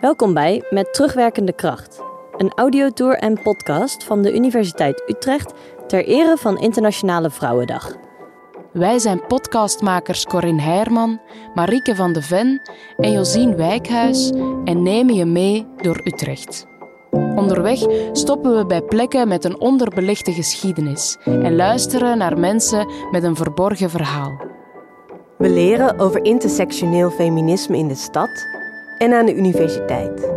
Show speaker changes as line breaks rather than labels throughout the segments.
Welkom bij Met Terugwerkende Kracht, een audiotour en podcast van de Universiteit Utrecht ter ere van Internationale Vrouwendag.
Wij zijn podcastmakers Corinne Heerman, Marieke van de Ven en Josien Wijkhuis en nemen je mee door Utrecht. Onderweg stoppen we bij plekken met een onderbelichte geschiedenis en luisteren naar mensen met een verborgen verhaal.
We leren over intersectioneel feminisme in de stad en aan de universiteit.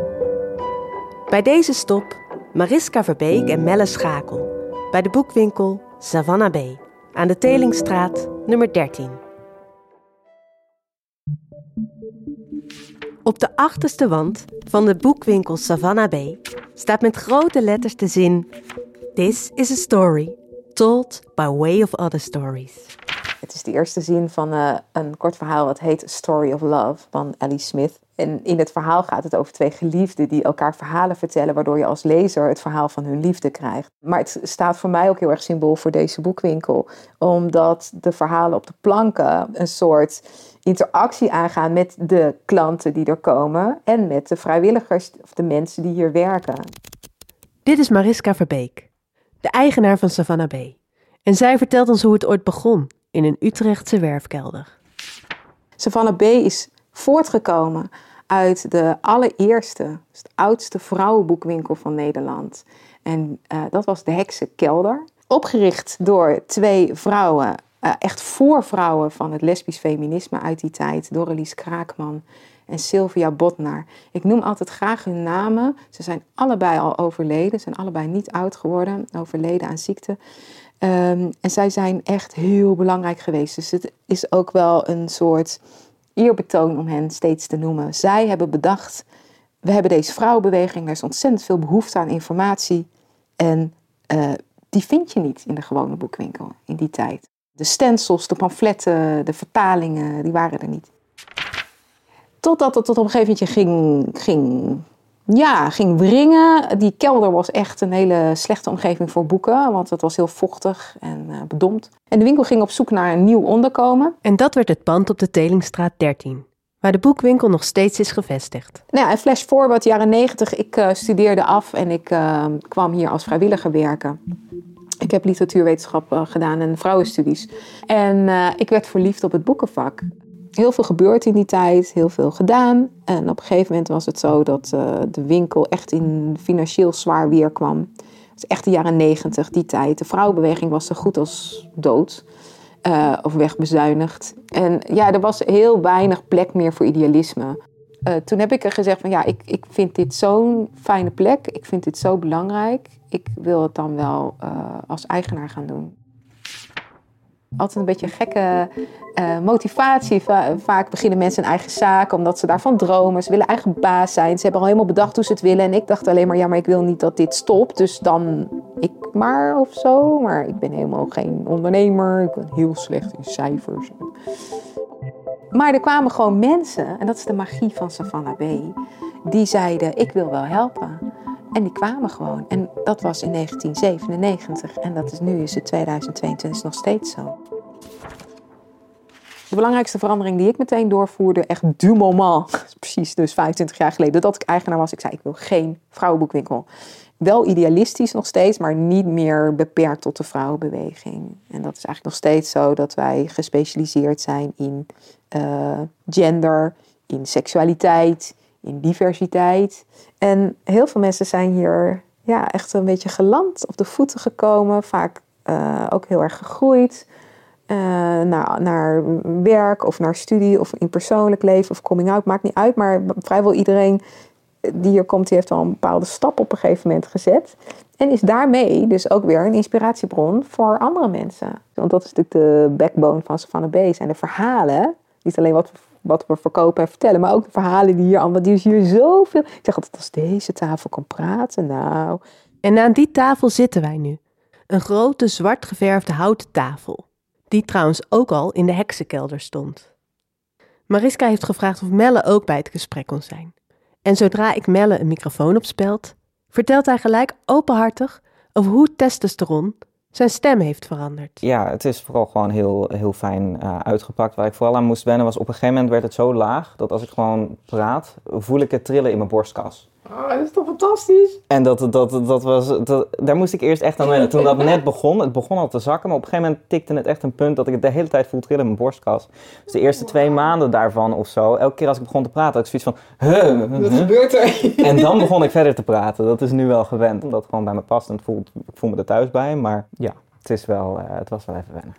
Bij deze stop Mariska Verbeek en Melle Schakel bij de boekwinkel Savannah B aan de Telingstraat nummer 13. Op de achterste wand van de boekwinkel Savannah B staat met grote letters de zin: This is a story told by way of other stories.
Het is de eerste zin van uh, een kort verhaal dat heet Story of Love van Ellie Smith. En in het verhaal gaat het over twee geliefden die elkaar verhalen vertellen, waardoor je als lezer het verhaal van hun liefde krijgt. Maar het staat voor mij ook heel erg symbool voor deze boekwinkel, omdat de verhalen op de planken een soort interactie aangaan met de klanten die er komen en met de vrijwilligers of de mensen die hier werken.
Dit is Mariska Verbeek, de eigenaar van Savannah Bay. En zij vertelt ons hoe het ooit begon in een Utrechtse werfkelder.
Savannah B is voortgekomen uit de allereerste, dus oudste vrouwenboekwinkel van Nederland. En uh, dat was de Heksenkelder. Opgericht door twee vrouwen, uh, echt voorvrouwen van het lesbisch feminisme uit die tijd. Dorelies Kraakman en Sylvia Botnar. Ik noem altijd graag hun namen. Ze zijn allebei al overleden, zijn allebei niet oud geworden, overleden aan ziekte. Um, en zij zijn echt heel belangrijk geweest. Dus het is ook wel een soort eerbetoon om hen steeds te noemen. Zij hebben bedacht, we hebben deze vrouwenbeweging, er is ontzettend veel behoefte aan informatie. En uh, die vind je niet in de gewone boekwinkel in die tijd. De stencils, de pamfletten, de vertalingen, die waren er niet. Totdat het tot op een gegeven moment ging, ging ja, ging wringen. Die kelder was echt een hele slechte omgeving voor boeken, want het was heel vochtig en uh, bedompt. En de winkel ging op zoek naar een nieuw onderkomen.
En dat werd het pand op de Telingstraat 13, waar de boekwinkel nog steeds is gevestigd.
Nou ja, en flash forward, jaren 90, ik uh, studeerde af en ik uh, kwam hier als vrijwilliger werken. Ik heb literatuurwetenschap gedaan en vrouwenstudies. En ik werd verliefd op het boekenvak heel veel gebeurd in die tijd, heel veel gedaan. En op een gegeven moment was het zo dat uh, de winkel echt in financieel zwaar weer kwam. Het is echt de jaren negentig, die tijd. De vrouwenbeweging was zo goed als dood. Uh, of wegbezuinigd. En ja, er was heel weinig plek meer voor idealisme. Uh, toen heb ik er gezegd van ja, ik, ik vind dit zo'n fijne plek. Ik vind dit zo belangrijk. Ik wil het dan wel als eigenaar gaan doen altijd een beetje een gekke uh, motivatie. vaak beginnen mensen een eigen zaak omdat ze daarvan dromen. Ze willen eigen baas zijn. Ze hebben al helemaal bedacht hoe ze het willen. En ik dacht alleen maar, ja, maar ik wil niet dat dit stopt. Dus dan ik maar of zo. Maar ik ben helemaal geen ondernemer. Ik ben heel slecht in cijfers. Maar er kwamen gewoon mensen, en dat is de magie van Savannah B. Die zeiden, ik wil wel helpen. En die kwamen gewoon. En dat was in 1997. En dat is nu is het 2022 is nog steeds zo. De belangrijkste verandering die ik meteen doorvoerde, echt du moment, precies dus 25 jaar geleden, dat ik eigenaar was. Ik zei, ik wil geen vrouwenboekwinkel. Wel idealistisch nog steeds, maar niet meer beperkt tot de vrouwenbeweging. En dat is eigenlijk nog steeds zo dat wij gespecialiseerd zijn in uh, gender, in seksualiteit, in diversiteit. En heel veel mensen zijn hier ja, echt een beetje geland, op de voeten gekomen, vaak uh, ook heel erg gegroeid. Uh, naar, naar werk of naar studie of in persoonlijk leven of coming out, maakt niet uit. Maar vrijwel iedereen die hier komt, die heeft al een bepaalde stap op een gegeven moment gezet. En is daarmee dus ook weer een inspiratiebron voor andere mensen. Want dat is natuurlijk de backbone van Savannah B. Zijn de verhalen, niet alleen wat wat we verkopen en vertellen. Maar ook de verhalen die hier allemaal, die is hier zoveel. Ik zeg altijd, als deze tafel kan praten, nou.
En aan die tafel zitten wij nu. Een grote zwart geverfde houten tafel. Die trouwens ook al in de heksenkelder stond. Mariska heeft gevraagd of Melle ook bij het gesprek kon zijn. En zodra ik Melle een microfoon opspeld, vertelt hij gelijk openhartig over hoe testosteron Zijn stem heeft veranderd.
Ja, het is vooral gewoon heel, heel fijn uh, uitgepakt. Waar ik vooral aan moest wennen was, op een gegeven moment werd het zo laag... dat als ik gewoon praat, voel ik het trillen in mijn borstkas.
Oh, dat is toch fantastisch?
En dat, dat, dat was, dat, daar moest ik eerst echt aan wennen. Toen dat net begon, het begon al te zakken, maar op een gegeven moment tikte het echt een punt dat ik het de hele tijd voel trillen in mijn borstkas. Dus de eerste twee maanden daarvan of zo, elke keer als ik begon te praten, had ik zoiets van, huh,
Wat gebeurt er?
En dan begon ik verder te praten. Dat is nu wel gewend, omdat het gewoon bij me past en het voelt, ik voel me er thuis bij. Maar ja, het, is wel, uh, het was wel even wennen.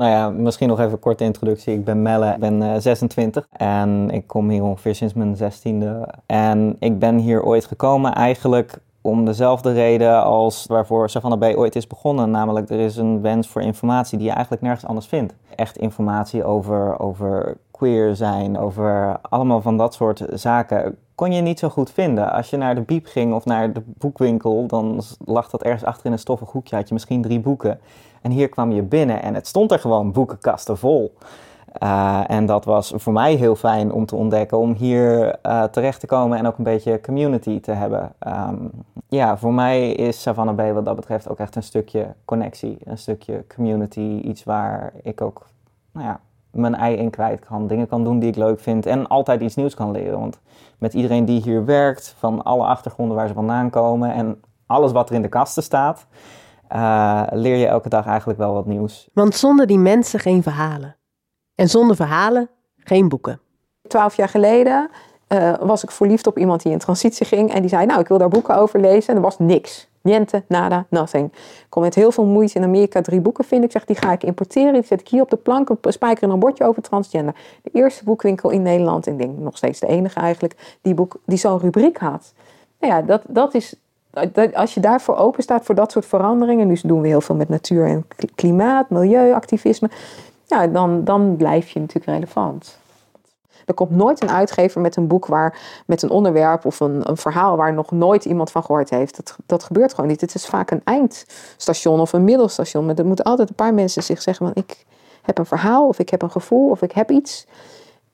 Nou ja, misschien nog even een korte introductie. Ik ben Melle, ik ben uh, 26 en ik kom hier ongeveer sinds mijn 16e. En ik ben hier ooit gekomen eigenlijk om dezelfde reden als waarvoor Savannah B ooit is begonnen. Namelijk, er is een wens voor informatie die je eigenlijk nergens anders vindt. Echt informatie over, over queer zijn, over allemaal van dat soort zaken kon je niet zo goed vinden. Als je naar de biep ging of naar de boekwinkel, dan lag dat ergens achter in een stoffig hoekje. Had je misschien drie boeken. En hier kwam je binnen en het stond er gewoon boekenkasten vol. Uh, en dat was voor mij heel fijn om te ontdekken, om hier uh, terecht te komen en ook een beetje community te hebben. Um, ja, voor mij is Savannah Bay wat dat betreft ook echt een stukje connectie, een stukje community. Iets waar ik ook nou ja, mijn ei in kwijt kan, dingen kan doen die ik leuk vind en altijd iets nieuws kan leren. Want met iedereen die hier werkt, van alle achtergronden waar ze vandaan komen en alles wat er in de kasten staat, uh, leer je elke dag eigenlijk wel wat nieuws.
Want zonder die mensen geen verhalen. En zonder verhalen geen boeken.
Twaalf jaar geleden uh, was ik verliefd op iemand die in transitie ging. En die zei, nou, ik wil daar boeken over lezen. En er was niks. Niente, nada, nothing. Ik kon met heel veel moeite in Amerika drie boeken vinden. Ik zeg, die ga ik importeren. Die zet ik hier op de plank. Spijker in een bordje over transgender. De eerste boekwinkel in Nederland. Ik denk nog steeds de enige eigenlijk. Die, boek, die zo'n rubriek had. Nou ja, dat, dat is als je daarvoor open staat voor dat soort veranderingen, nu doen we heel veel met natuur en klimaat, milieuactivisme, ja, dan, dan blijf je natuurlijk relevant. Er komt nooit een uitgever met een boek waar, met een onderwerp of een, een verhaal waar nog nooit iemand van gehoord heeft. Dat, dat gebeurt gewoon niet. Het is vaak een eindstation of een middelstation. Maar er moeten altijd een paar mensen zich zeggen: van, ik heb een verhaal, of ik heb een gevoel, of ik heb iets.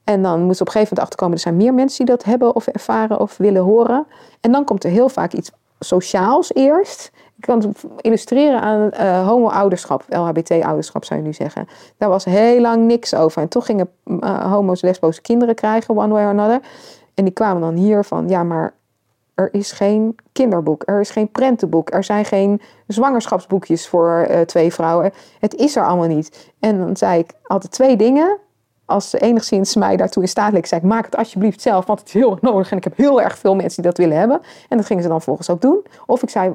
En dan moet op een gegeven moment achterkomen: er zijn meer mensen die dat hebben of ervaren of willen horen. En dan komt er heel vaak iets sociaals eerst. Ik kan het illustreren aan uh, homo-ouderschap, LHBT-ouderschap zou je nu zeggen. Daar was heel lang niks over. En toch gingen uh, homo's lesbo's kinderen krijgen, one way or another. En die kwamen dan hier van, ja, maar er is geen kinderboek, er is geen prentenboek, er zijn geen zwangerschapsboekjes voor uh, twee vrouwen. Het is er allemaal niet. En dan zei ik altijd twee dingen als ze enigszins mij daartoe in staat leek, zei ik, maak het alsjeblieft zelf, want het is heel nodig en ik heb heel erg veel mensen die dat willen hebben. En dat gingen ze dan volgens ook doen. Of ik zei,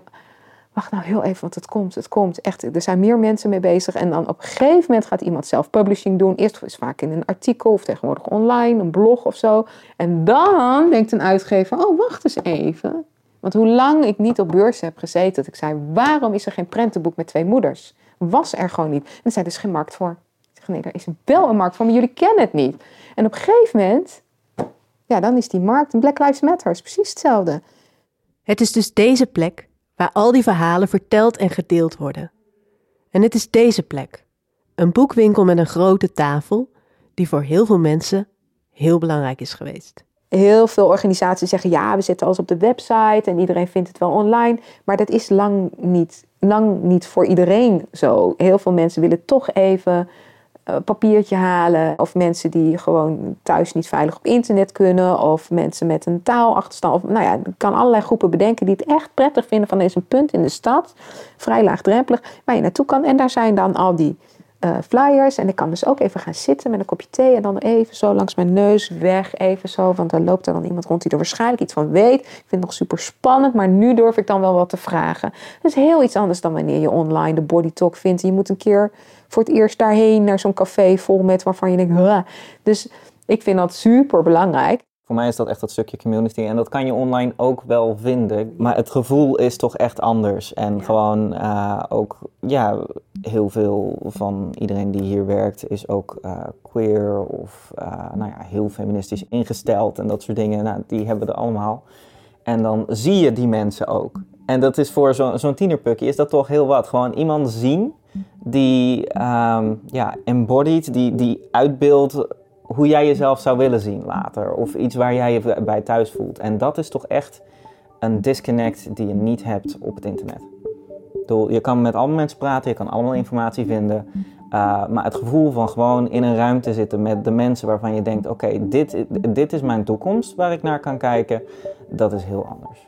wacht nou heel even, want het komt, het komt. Echt, er zijn meer mensen mee bezig. En dan op een gegeven moment gaat iemand zelf publishing doen. Eerst is vaak in een artikel of tegenwoordig online, een blog of zo. En dan denkt een uitgever, oh wacht eens even. Want hoe lang ik niet op beurs heb gezeten, dat ik zei, waarom is er geen prentenboek met twee moeders? Was er gewoon niet. En er er is geen markt voor nee, er is wel een markt voor, maar jullie kennen het niet. En op een gegeven moment, ja, dan is die markt, Black Lives Matter, is precies hetzelfde.
Het is dus deze plek waar al die verhalen verteld en gedeeld worden. En het is deze plek, een boekwinkel met een grote tafel, die voor heel veel mensen heel belangrijk is geweest.
Heel veel organisaties zeggen ja, we zitten alles op de website en iedereen vindt het wel online. Maar dat is lang niet, lang niet voor iedereen zo. Heel veel mensen willen toch even papiertje halen. Of mensen die gewoon thuis niet veilig op internet kunnen. Of mensen met een taalachterstand. Of, nou ja, ik kan allerlei groepen bedenken die het echt prettig vinden van deze punt in de stad. Vrij laagdrempelig, waar je naartoe kan. En daar zijn dan al die uh, flyers. En ik kan dus ook even gaan zitten met een kopje thee. En dan even zo langs mijn neus weg. Even zo. Want dan loopt er dan iemand rond die er waarschijnlijk iets van weet. Ik vind het nog super spannend. Maar nu durf ik dan wel wat te vragen. Dat is heel iets anders dan wanneer je online de body talk vindt. Je moet een keer voor het eerst daarheen naar zo'n café vol met waarvan je denkt. Dus ik vind dat super belangrijk.
Voor mij is dat echt dat stukje community. En dat kan je online ook wel vinden. Maar het gevoel is toch echt anders. En gewoon uh, ook, ja, heel veel van iedereen die hier werkt is ook uh, queer of uh, nou ja, heel feministisch ingesteld en dat soort dingen. Nou, die hebben we allemaal. En dan zie je die mensen ook. En dat is voor zo'n zo tienerpukje is dat toch heel wat. Gewoon iemand zien die um, ja, embodied, die, die uitbeeldt hoe jij jezelf zou willen zien later. Of iets waar jij je bij thuis voelt. En dat is toch echt een disconnect die je niet hebt op het internet. je kan met allemaal mensen praten, je kan allemaal informatie vinden. Uh, maar het gevoel van gewoon in een ruimte zitten met de mensen waarvan je denkt: oké, dit, dit is mijn toekomst waar ik naar kan kijken, dat is heel anders.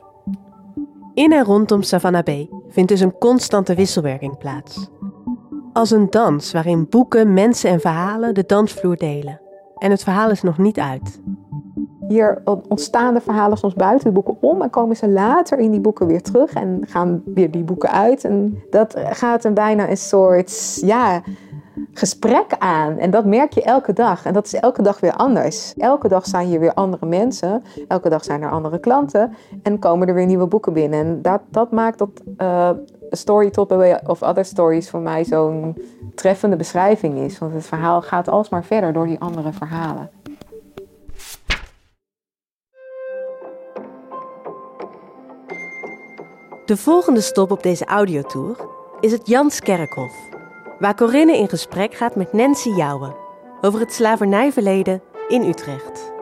In en rondom Savannah Bay vindt dus een constante wisselwerking plaats. Als een dans waarin boeken, mensen en verhalen de dansvloer delen. En het verhaal is nog niet uit.
Hier ontstaan de verhalen soms buiten de boeken om en komen ze later in die boeken weer terug en gaan weer die boeken uit. En dat gaat een bijna een soort ja, gesprek aan. En dat merk je elke dag. En dat is elke dag weer anders. Elke dag zijn hier weer andere mensen. Elke dag zijn er andere klanten. En komen er weer nieuwe boeken binnen. En dat, dat maakt dat uh, Story Top of Other Stories voor mij zo'n treffende beschrijving is. Want het verhaal gaat alsmaar verder door die andere verhalen.
De volgende stop op deze audiotour is het Janskerkhof, waar Corinne in gesprek gaat met Nancy Jouwen over het slavernijverleden in Utrecht.